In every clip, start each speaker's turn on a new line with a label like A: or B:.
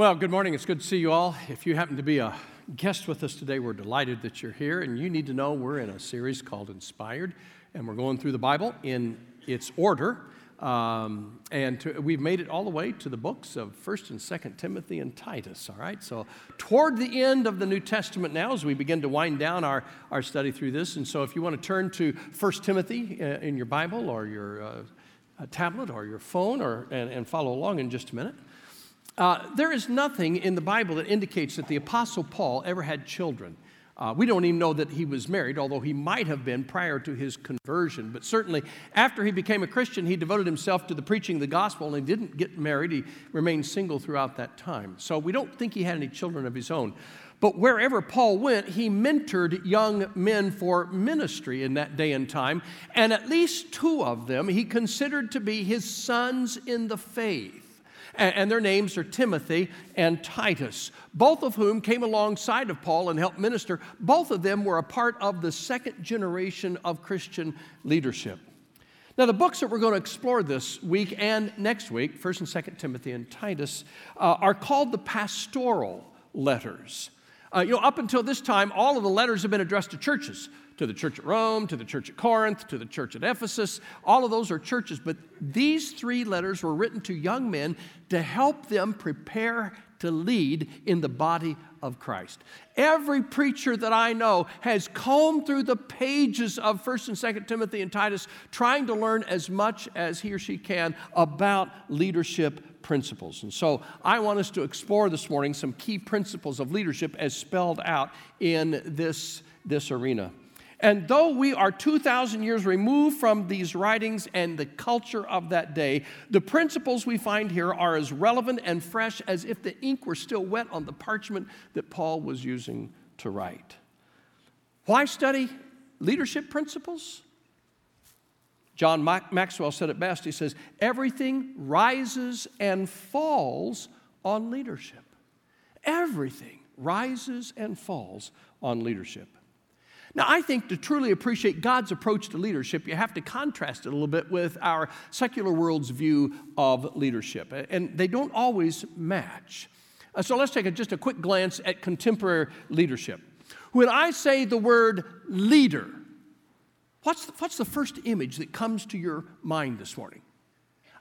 A: Well, good morning. It's good to see you all. If you happen to be a guest with us today, we're delighted that you're here. And you need to know we're in a series called Inspired, and we're going through the Bible in its order. Um, and to, we've made it all the way to the books of 1st and 2nd Timothy and Titus, all right? So, toward the end of the New Testament now, as we begin to wind down our, our study through this. And so, if you want to turn to 1st Timothy uh, in your Bible or your uh, tablet or your phone or, and, and follow along in just a minute. Uh, there is nothing in the Bible that indicates that the Apostle Paul ever had children. Uh, we don't even know that he was married, although he might have been prior to his conversion. But certainly, after he became a Christian, he devoted himself to the preaching of the gospel and he didn't get married. He remained single throughout that time. So we don't think he had any children of his own. But wherever Paul went, he mentored young men for ministry in that day and time. And at least two of them he considered to be his sons in the faith and their names are Timothy and Titus, both of whom came alongside of Paul and helped minister. Both of them were a part of the second generation of Christian leadership. Now, the books that we're going to explore this week and next week, 1st and 2nd Timothy and Titus, uh, are called the pastoral letters. Uh, you know, up until this time, all of the letters have been addressed to churches to the church at Rome, to the church at Corinth, to the church at Ephesus. All of those are churches, but these three letters were written to young men to help them prepare to lead in the body of Christ. Every preacher that I know has combed through the pages of 1st and 2nd Timothy and Titus trying to learn as much as he or she can about leadership principles. And so I want us to explore this morning some key principles of leadership as spelled out in this, this arena. And though we are 2,000 years removed from these writings and the culture of that day, the principles we find here are as relevant and fresh as if the ink were still wet on the parchment that Paul was using to write. Why study leadership principles? John Maxwell said it best. He says, Everything rises and falls on leadership. Everything rises and falls on leadership. Now, I think to truly appreciate God's approach to leadership, you have to contrast it a little bit with our secular world's view of leadership, and they don't always match. Uh, so let's take a, just a quick glance at contemporary leadership. When I say the word leader, what's the, what's the first image that comes to your mind this morning?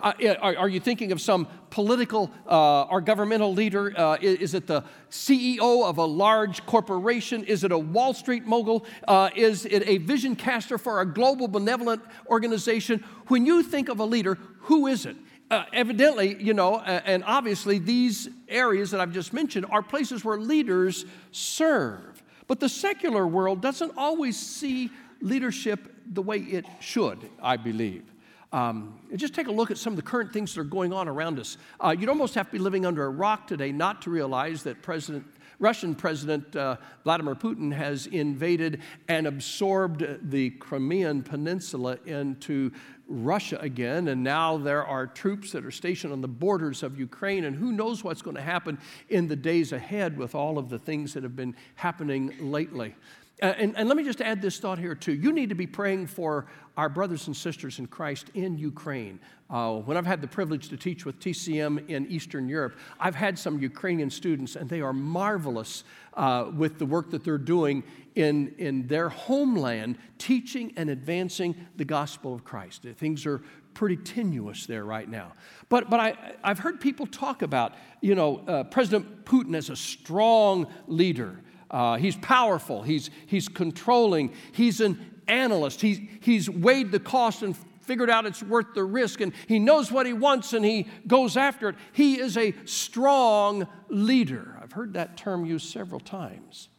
A: Uh, are, are, you thinking of some political uh, or governmental leader? Uh, is, is, it the CEO of a large corporation? Is it a Wall Street mogul? Uh, is it a vision caster for a global benevolent organization? When you think of a leader, who is it? Uh, evidently, you know, and obviously, these areas that I've just mentioned are places where leaders serve. But the secular world doesn't always see leadership the way it should, I believe. Um, just take a look at some of the current things that are going on around us. Uh, you'd almost have to be living under a rock today not to realize that President, Russian President uh, Vladimir Putin has invaded and absorbed the Crimean Peninsula into Russia again, and now there are troops that are stationed on the borders of Ukraine, and who knows what's going to happen in the days ahead with all of the things that have been happening lately. Uh, and, and, let me just add this thought here, too. You need to be praying for our brothers and sisters in Christ in Ukraine. Uh, when I've had the privilege to teach with TCM in Eastern Europe, I've had some Ukrainian students, and they are marvelous uh, with the work that they're doing in, in their homeland, teaching and advancing the gospel of Christ. Things are pretty tenuous there right now. But, but I, I've heard people talk about, you know, uh, President Putin as a strong leader. Uh, he's powerful, he's, he's controlling, he's an analyst, he's, he's weighed the cost and figured out it's worth the risk, and he knows what he wants and he goes after it. He is a strong leader. I've heard that term used several times.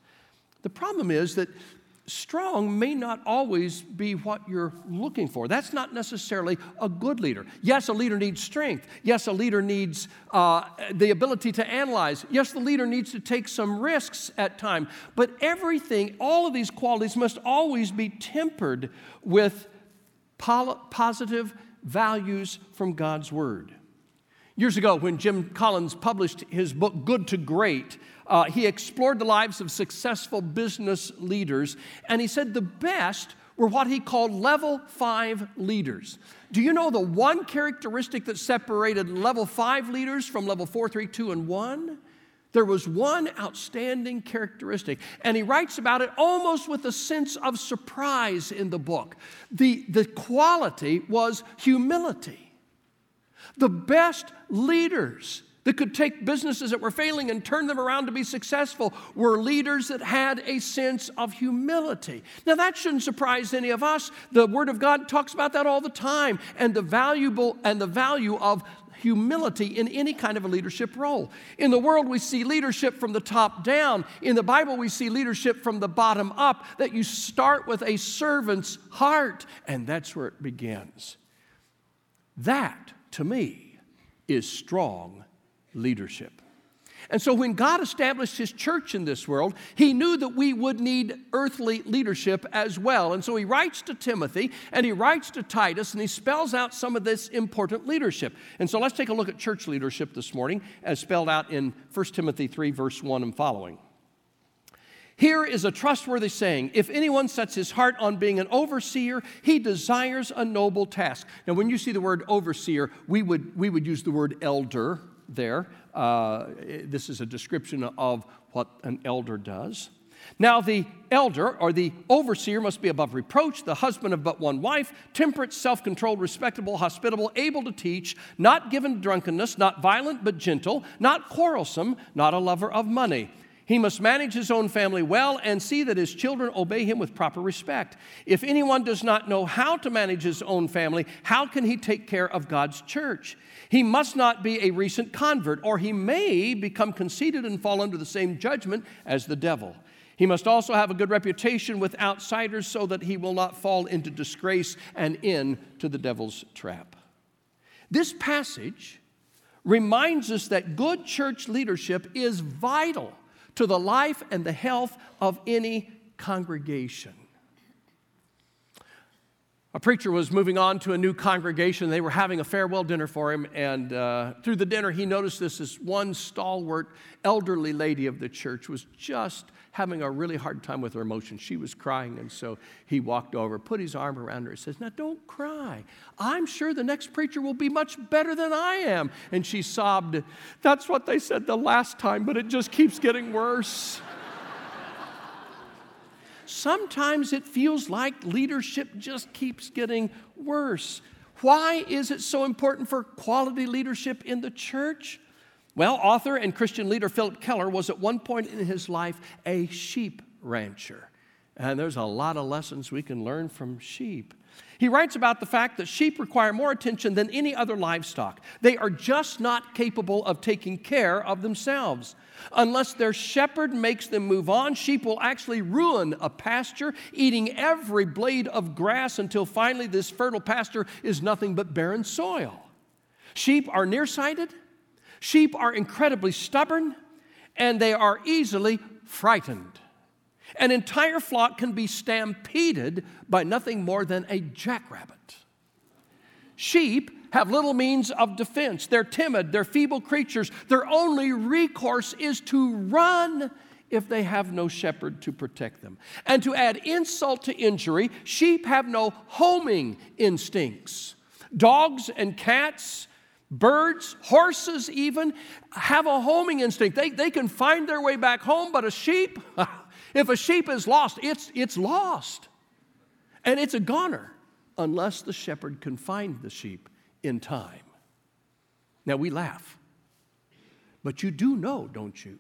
A: The problem is that strong may not always be what you're looking for. That's not necessarily a good leader. Yes, a leader needs strength. Yes, a leader needs uh, the ability to analyze. Yes, the leader needs to take some risks at times. But everything, all of these qualities must always be tempered with pol- positive values from God's Word. Years ago, when Jim Collins published his book, Good to Great, uh, he explored the lives of successful business leaders, and he said the best were what he called level five leaders. Do you know the one characteristic that separated level five leaders from level four, three, two, and one? There was one outstanding characteristic, and he writes about it almost with a sense of surprise in the book. The, the quality was humility. The best leaders that could take businesses that were failing and turn them around to be successful were leaders that had a sense of humility. Now, that shouldn't surprise any of us. The Word of God talks about that all the time and the valuable and the value of humility in any kind of a leadership role. In the world, we see leadership from the top down. In the Bible, we see leadership from the bottom up, that you start with a servant's heart, and that's where it begins. That, to me, is strong leadership. And so when God established his church in this world, he knew that we would need earthly leadership as well. And so he writes to Timothy and he writes to Titus and he spells out some of this important leadership. And so let's take a look at church leadership this morning as spelled out in 1 Timothy 3, verse 1 and following. Here is a trustworthy saying If anyone sets his heart on being an overseer, he desires a noble task. Now, when you see the word overseer, we would, we would use the word elder there. Uh, this is a description of what an elder does. Now, the elder or the overseer must be above reproach, the husband of but one wife, temperate, self controlled, respectable, hospitable, able to teach, not given to drunkenness, not violent but gentle, not quarrelsome, not a lover of money. He must manage his own family well and see that his children obey him with proper respect. If anyone does not know how to manage his own family, how can he take care of God's church? He must not be a recent convert, or he may become conceited and fall under the same judgment as the devil. He must also have a good reputation with outsiders so that he will not fall into disgrace and into the devil's trap. This passage reminds us that good church leadership is vital to the life and the health of any congregation. A preacher was moving on to a new congregation. They were having a farewell dinner for him, and uh, through the dinner, he noticed this, this one stalwart elderly lady of the church was just having a really hard time with her emotions. She was crying, and so he walked over, put his arm around her, and says, Now don't cry. I'm sure the next preacher will be much better than I am. And she sobbed, That's what they said the last time, but it just keeps getting worse. Sometimes it feels like leadership just keeps getting worse. Why is it so important for quality leadership in the church? Well, author and Christian leader Phillip Keller was at one point in his life a sheep rancher. And there's a lot of lessons we can learn from sheep. He writes about the fact that sheep require more attention than any other livestock. They are just not capable of taking care of themselves. Unless their shepherd makes them move on, sheep will actually ruin a pasture, eating every blade of grass until finally this fertile pasture is nothing but barren soil. Sheep are nearsighted, sheep are incredibly stubborn, and they are easily frightened. An entire flock can be stampeded by nothing more than a jackrabbit. Sheep have little means of defense. They're timid, they're feeble creatures. Their only recourse is to run if they have no shepherd to protect them. And to add insult to injury, sheep have no homing instincts. Dogs and cats, birds, horses, even have a homing instinct. They, they can find their way back home, but a sheep, If a sheep is lost, it's, it's lost. And it's a goner unless the shepherd can find the sheep in time. Now we laugh, but you do know, don't you?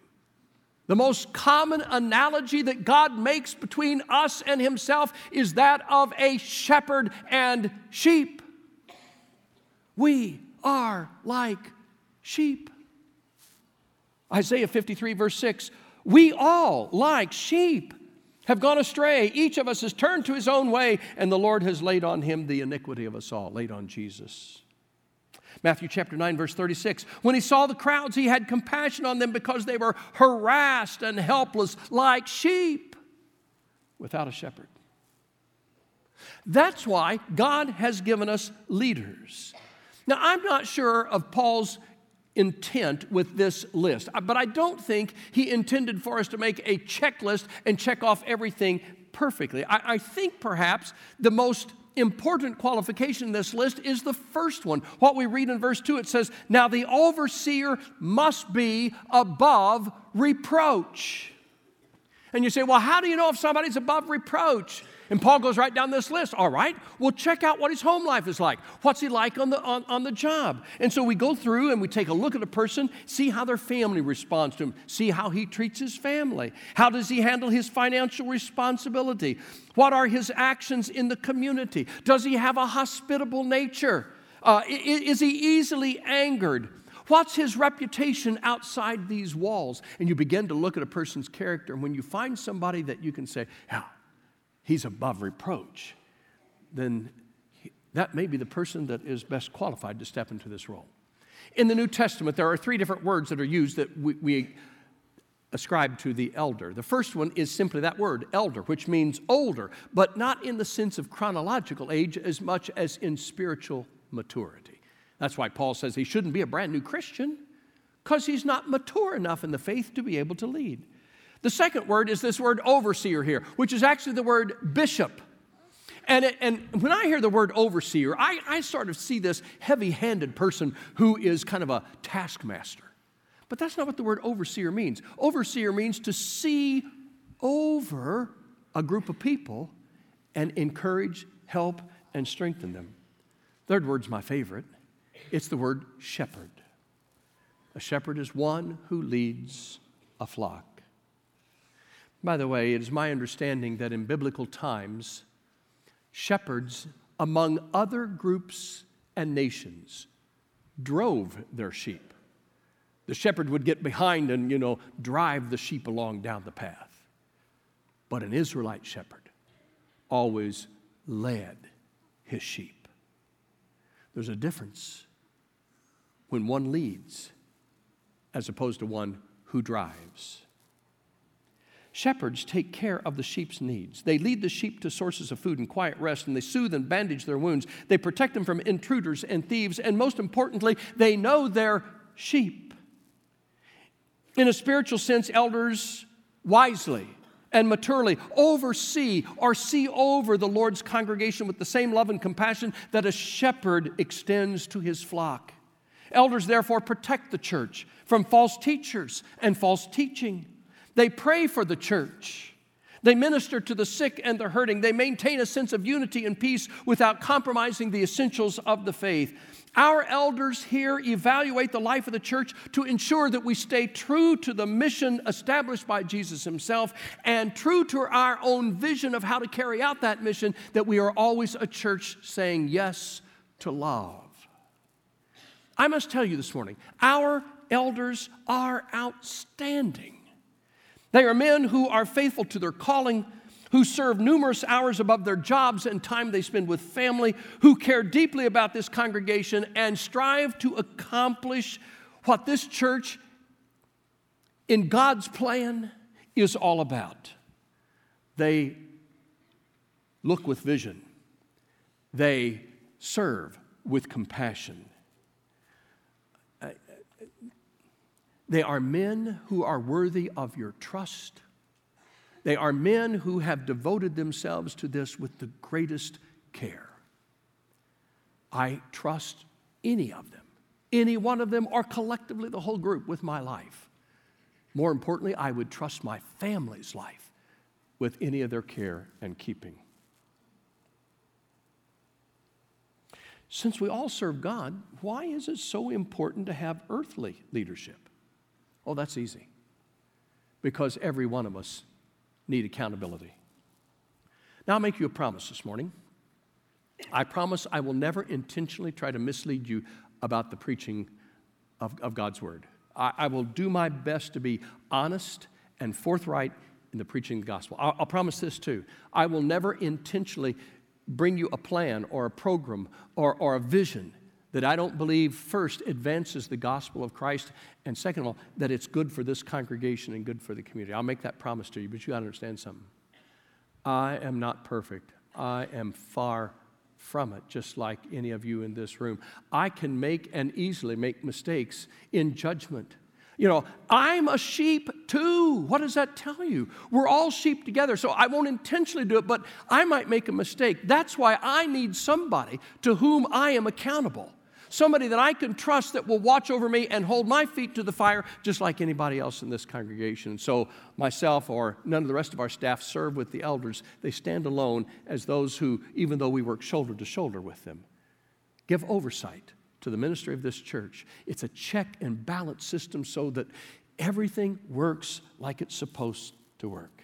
A: The most common analogy that God makes between us and Himself is that of a shepherd and sheep. We are like sheep. Isaiah 53, verse 6 we all, like sheep, have gone astray. Each of us has turned to his own way, and the Lord has laid on him the iniquity of us all, laid on Jesus. Matthew chapter 9, verse 36. When he saw the crowds, he had compassion on them because they were harassed and helpless like sheep without a shepherd. That's why God has given us leaders. Now, I'm not sure of Paul's intent with this list. Uh, but I don't think he intended for us to make a checklist and check off everything perfectly. I, I think perhaps the most important qualification in this list is the first one. What we read in verse 2 it says, Now the overseer must be above reproach. And you say, Well, how do you know if somebody's above reproach? And Paul goes right down this list. All right, well, check out what his home life is like. What's he like on the, on, on the job? And so we go through and we take a look at a person, see how their family responds to him, see how he treats his family. How does he handle his financial responsibility? What are his actions in the community? Does he have a hospitable nature? Uh, is he easily angered? What's his reputation outside these walls? And you begin to look at a person's character. And when you find somebody that you can say, yeah, he's above reproach, then he, that may be the person that is best qualified to step into this role. In the New Testament, there are three different words that are used that we, we ascribe to the elder. The first one is simply that word, elder, which means older, but not in the sense of chronological age as much as in spiritual maturity. That's why Paul says he shouldn't be a brand new Christian because he's not mature enough in the faith to be able to lead. The second word is this word overseer here, which is actually the word bishop. And, it, and when I hear the word overseer, I, I sort of see this heavy handed person who is kind of a taskmaster. But that's not what the word overseer means. Overseer means to see over a group of people and encourage, help, and strengthen them. Third word's my favorite it's the word shepherd. A shepherd is one who leads a flock. By the way, it is my understanding that in biblical times, shepherds, among other groups and nations, drove their sheep. The shepherd would get behind and, you know, drive the sheep along down the path. But an Israelite shepherd always led his sheep. There's a difference when one leads as opposed to one who drives. Shepherds take care of the sheep's needs. They lead the sheep to sources of food and quiet rest, and they soothe and bandage their wounds. They protect them from intruders and thieves, and most importantly, they know their sheep. In a spiritual sense, elders wisely and maturely oversee or see over the Lord's congregation with the same love and compassion that a shepherd extends to his flock. Elders, therefore, protect the church from false teachers and false teaching. They pray for the church. They minister to the sick and the hurting. They maintain a sense of unity and peace without compromising the essentials of the faith. Our elders here evaluate the life of the church to ensure that we stay true to the mission established by Jesus himself and true to our own vision of how to carry out that mission, that we are always a church saying yes to love. I must tell you this morning, our elders are outstanding. They are men who are faithful to their calling, who serve numerous hours above their jobs and time they spend with family, who care deeply about this congregation and strive to accomplish what this church, in God's plan, is all about. They look with vision, they serve with compassion. They are men who are worthy of your trust. They are men who have devoted themselves to this with the greatest care. I trust any of them, any one of them, or collectively the whole group with my life. More importantly, I would trust my family's life with any of their care and keeping. Since we all serve God, why is it so important to have earthly leadership? Oh, that's easy. Because every one of us need accountability. Now, I'll make you a promise this morning. I promise I will never intentionally try to mislead you about the preaching of, of God's word. I, I, will do my best to be honest and forthright in the preaching of the gospel. I'll, I'll promise this too. I will never intentionally bring you a plan or a program or, or a vision that I don't believe first advances the gospel of Christ, and second of all, that it's good for this congregation and good for the community. I'll make that promise to you, but you gotta understand something. I am not perfect. I am far from it, just like any of you in this room. I can make and easily make mistakes in judgment. You know, I'm a sheep too. What does that tell you? We're all sheep together. So I won't intentionally do it, but I might make a mistake. That's why I need somebody to whom I am accountable. Somebody that I can trust that will watch over me and hold my feet to the fire just like anybody else in this congregation. so myself or none of the rest of our staff serve with the elders. They stand alone as those who, even though we work shoulder to shoulder with them, give oversight to the ministry of this church. It's a check and balance system so that everything works like it's supposed to work.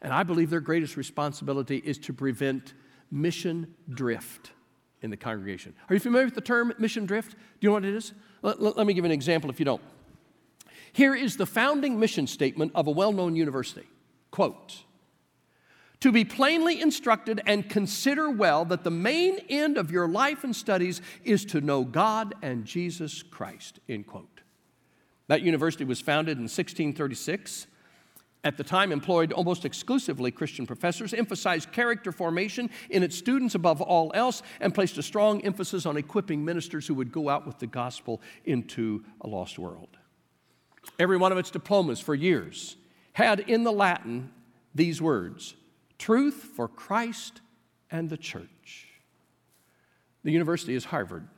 A: And I believe their greatest responsibility is to prevent mission drift in the congregation. Are you familiar with the term mission drift? Do you know what it is? Let, let, let me give an example if you don't. Here is the founding mission statement of a well known university. Quote, to be plainly instructed and consider well that the main end of your life and studies is to know God and Jesus Christ, end quote. That university was founded in 1636. At the time, employed almost exclusively Christian professors, emphasized character formation in its students above all else, and placed a strong emphasis on equipping ministers who would go out with the gospel into a lost world. Every one of its diplomas for years had in the Latin these words truth for Christ and the church. The university is Harvard.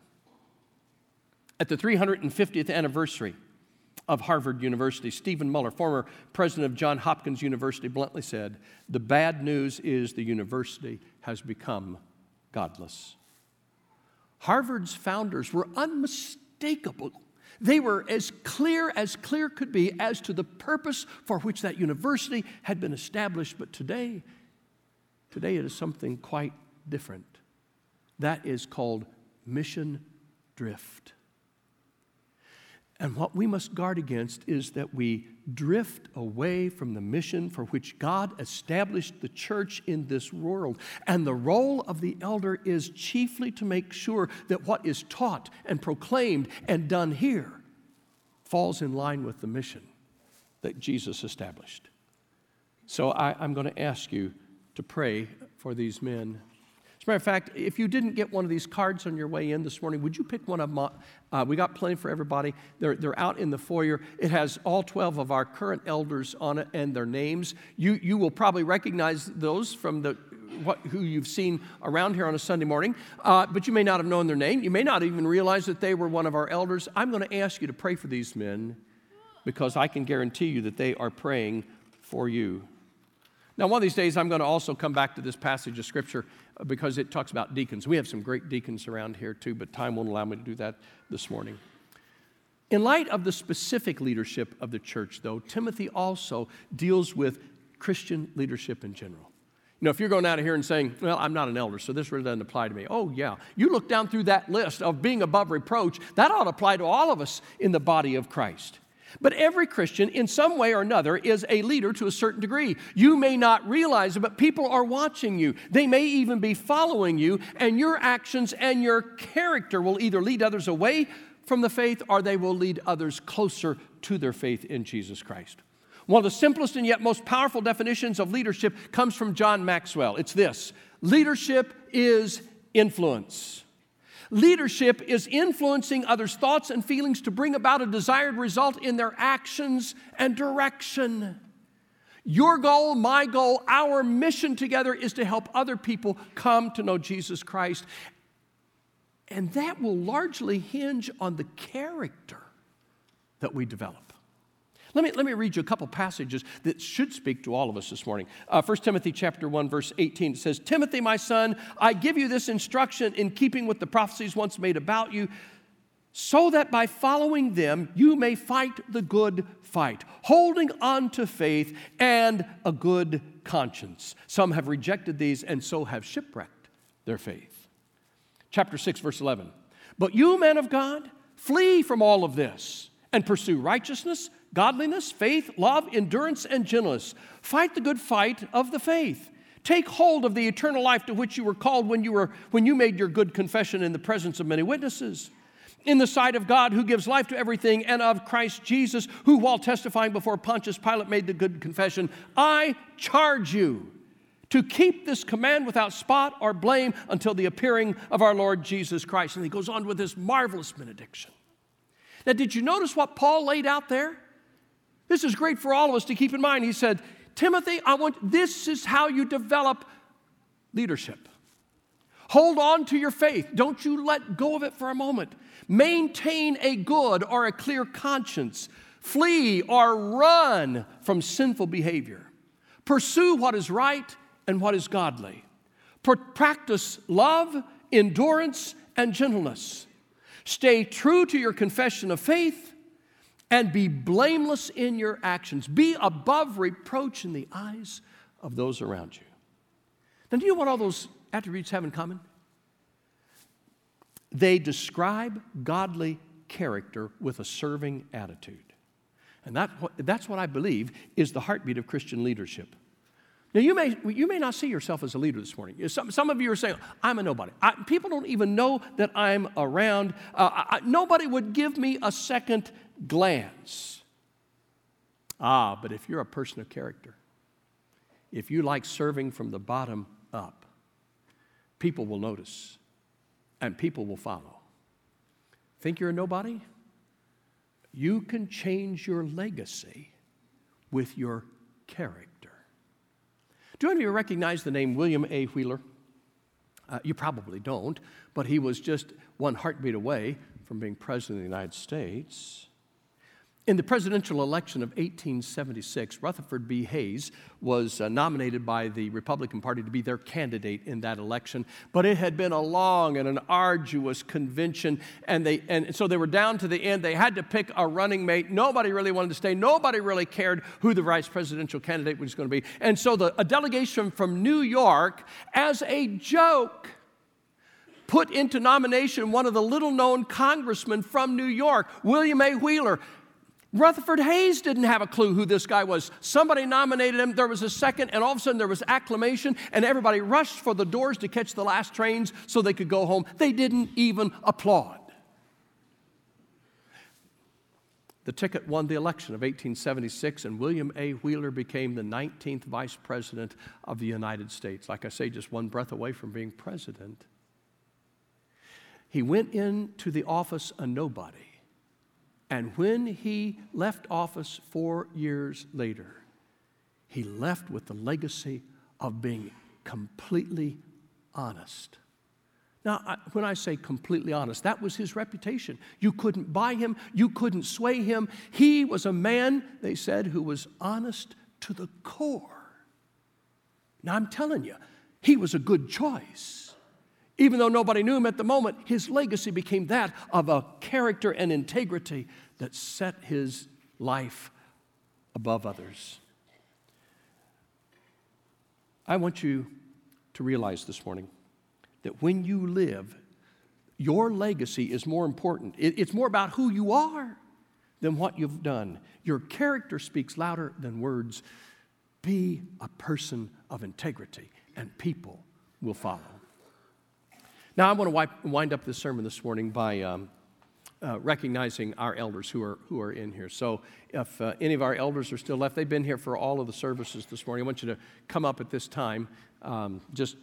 A: At the 350th anniversary of Harvard University, Steven Muller, former president of Johns Hopkins University, bluntly said, The bad news is the university has become godless. Harvard's founders were unmistakable. They were as clear as clear could be as to the purpose for which that university had been established, but today Today it is something quite different. That is called mission drift. And what we must guard against is that we drift away from the mission for which God established the church in this world. And the role of the elder is chiefly to make sure that what is taught and proclaimed and done here falls in line with the mission that Jesus established. So I, am going to ask you to pray for these men. As a matter of fact, if you didn't get one of these cards on your way in this morning, would you pick one of them up? Uh, we got plenty for everybody. They're, they're out in the foyer. It has all 12 of our current elders on it and their names. You, you will probably recognize those from the what, who you've seen around here on a Sunday morning, uh, but you may not have known their name. You may not even realize that they were one of our elders. I'm going to ask you to pray for these men because I can guarantee you that they are praying for you. Now, one of these days, I'm going to also come back to this passage of Scripture uh, because it talks about deacons. We have some great deacons around here too, but time won't allow me to do that this morning. In light of the specific leadership of the church, though, Timothy also deals with Christian leadership in general. You know, if you're going out of here and saying, Well, I'm not an elder, so this really doesn't apply to me. Oh, yeah. You look down through that list of being above reproach, that ought to apply to all of us in the body of Christ. But every Christian, in some way or another, is a leader to a certain degree. You may not realize it, but people are watching you. They may even be following you, and your actions and your character will either lead others away from the faith or they will lead others closer to their faith in Jesus Christ. One of the simplest and yet most powerful definitions of leadership comes from John Maxwell. It's this leadership is influence. Leadership is influencing others' thoughts and feelings to bring about a desired result in their actions and direction. Your goal, my goal, our mission together is to help other people come to know Jesus Christ. And that will largely hinge on the character that we develop. Let me, let me read you a couple passages that should speak to all of us this morning. Uh, 1 Timothy chapter 1, verse 18 it says, Timothy, my son, I give you this instruction in keeping with the prophecies once made about you, so that by following them you may fight the good fight, holding on to faith and a good conscience. Some have rejected these and so have shipwrecked their faith. Chapter 6, verse 11. But you, men of God, flee from all of this and pursue righteousness godliness, faith, love, endurance, and gentleness. Fight the good fight of the faith. Take hold of the eternal life to which you were called when you, were, when you made your good confession in the presence of many witnesses. In the sight of God, who gives life to everything, and of Christ Jesus, who, while testifying before Pontius Pilate, made the good confession I charge you to keep this command without spot or blame until the appearing of our Lord Jesus Christ. And he goes on with this marvelous benediction. Now, did you notice what Paul laid out there? This is great for all of us to keep in mind. He said, Timothy, I want this is how you develop leadership. Hold on to your faith. Don't you let go of it for a moment. Maintain a good or a clear conscience. Flee or run from sinful behavior. Pursue what is right and what is godly. Practice love, endurance, and gentleness. Stay true to your confession of faith and be blameless in your actions. Be above reproach in the eyes of those around you. Now, do you know what all those attributes have in common? They describe godly character with a serving attitude. And that, that's what I believe is the heartbeat of Christian leadership. Now, you may, you may not see yourself as a leader this morning. Some, some of you are saying, I'm a nobody. I, people don't even know that I'm around. Uh, I, nobody would give me a second glance. Ah, but if you're a person of character, if you like serving from the bottom up, people will notice and people will follow. Think you're a nobody? You can change your legacy with your character. Do any of you recognize the name William A. Wheeler? Uh, you probably don't, but he was just one heartbeat away from being president of the United States. In the presidential election of 1876, Rutherford B. Hayes was uh, nominated by the Republican Party to be their candidate in that election. But it had been a long and an arduous convention, and, they, and so they were down to the end. They had to pick a running mate. Nobody really wanted to stay. Nobody really cared who the vice presidential candidate was going to be. And so the, a delegation from New York, as a joke, put into nomination one of the little known congressmen from New York, William A. Wheeler. Rutherford Hayes didn't have a clue who this guy was. Somebody nominated him, there was a second, and all of a sudden there was acclamation, and everybody rushed for the doors to catch the last trains so they could go home. They didn't even applaud. The ticket won the election of 1876, and William A. Wheeler became the 19th Vice President of the United States. Like I say, just one breath away from being president. He went into the office a nobody. And when he left office four years later, he left with the legacy of being completely honest. Now, I, when I say completely honest, that was his reputation. You couldn't buy him, you couldn't sway him. He was a man, they said, who was honest to the core. Now, I'm telling you, he was a good choice. Even though nobody knew him at the moment, his legacy became that of a character and integrity that set his life above others. I want you to realize this morning that when you live, your legacy is more important. It's more about who you are than what you've done. Your character speaks louder than words. Be a person of integrity, and people will follow. Now, I want to wind up this sermon this morning by um, uh, recognizing our elders who are, who are in here. So, if uh, any of our elders are still left, they've been here for all of the services this morning. I want you to come up at this time. Um, just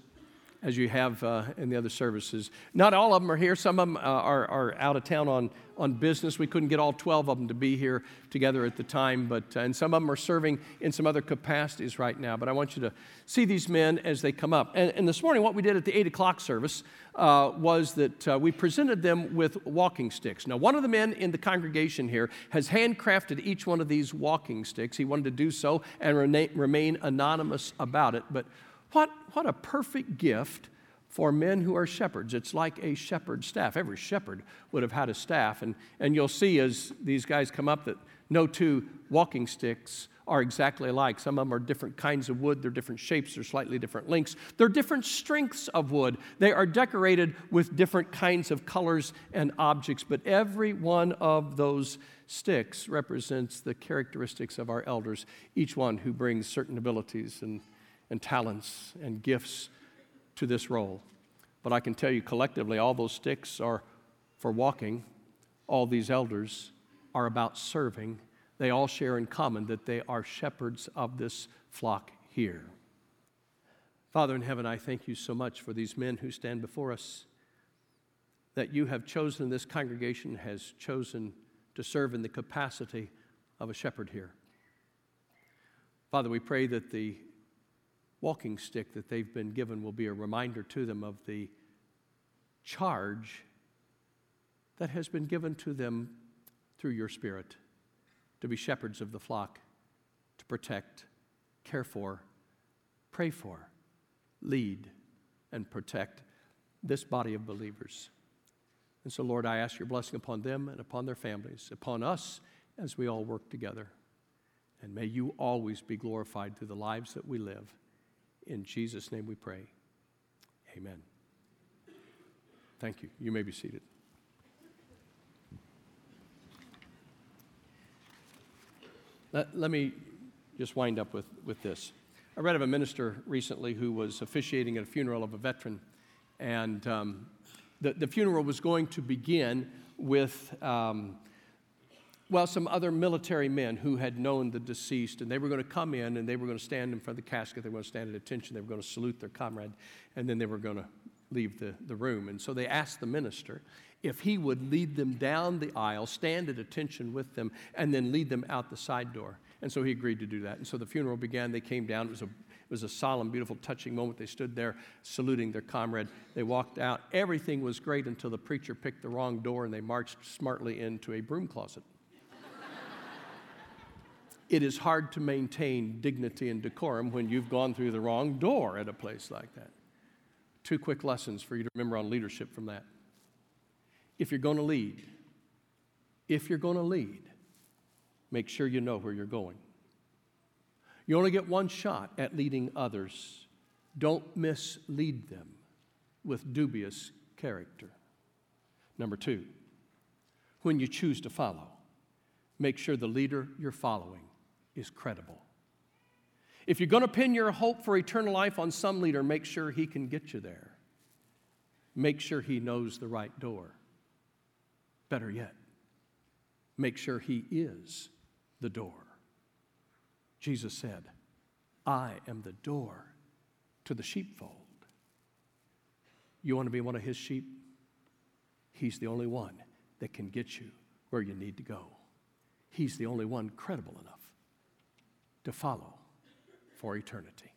A: as you have uh, in the other services. Not all of them are here. Some of them uh, are, are out of town on, on business. We couldn't get all 12 of them to be here together at the time, but, uh, and some of them are serving in some other capacities right now. But I want you to see these men as they come up. And, and this morning, what we did at the 8 o'clock service uh, was that uh, we presented them with walking sticks. Now, one of the men in the congregation here has handcrafted each one of these walking sticks. He wanted to do so and remain anonymous about it. But what, what a perfect gift for men who are shepherds. It's like a shepherd's staff. Every shepherd would have had a staff. And, and you'll see as these guys come up that no two walking sticks are exactly alike. Some of them are different kinds of wood, they're different shapes, they're slightly different lengths. They're different strengths of wood. They are decorated with different kinds of colors and objects, but every one of those sticks represents the characteristics of our elders, each one who brings certain abilities and and talents and gifts to this role. But I can tell you collectively, all those sticks are for walking, all these elders are about serving. They all share in common that they are shepherds of this flock here. Father in heaven, I thank you so much for these men who stand before us, that you have chosen, this congregation has chosen to serve in the capacity of a shepherd here. Father, we pray that the walking stick that they've been given will be a reminder to them of the charge that has been given to them through your Spirit to be shepherds of the flock, to protect, care for, pray for, lead, and protect this body of believers. And so, Lord, I ask your blessing upon them and upon their families, upon us as we all work together. And may you always be glorified through the lives that we live. In Jesus' name we pray. Amen. Thank you. You may be seated. Let, let me just wind up with, with this. I read of a minister recently who was officiating at a funeral of a veteran, and um, the, the funeral was going to begin with, um, well, some other military men who had known the deceased, and they were going to come in and they were going to stand in front of the casket. They were going to stand at attention. They were going to salute their comrade, and then they were going to leave the, the room. And so they asked the minister if he would lead them down the aisle, stand at attention with them, and then lead them out the side door. And so he agreed to do that. And so the funeral began. They came down. It was a, it was a solemn, beautiful, touching moment. They stood there saluting their comrade. They walked out. Everything was great until the preacher picked the wrong door and they marched smartly into a broom closet. It is hard to maintain dignity and decorum when you've gone through the wrong door at a place like that. Two quick lessons for you to remember on leadership from that. If you're going to lead, if you're going to lead, make sure you know where you're going. You only get one shot at leading others. Don't mislead them with dubious character. Number two, when you choose to follow, make sure the leader you're following is credible. If you're going to pin your hope for eternal life on some leader, make sure he can get you there. Make sure he knows the right door. Better yet, make sure he is the door. Jesus said, I am the door to the sheepfold. You want to be one of his sheep? He's the only one that can get you where you need to go. He's the only one credible enough to follow for eternity.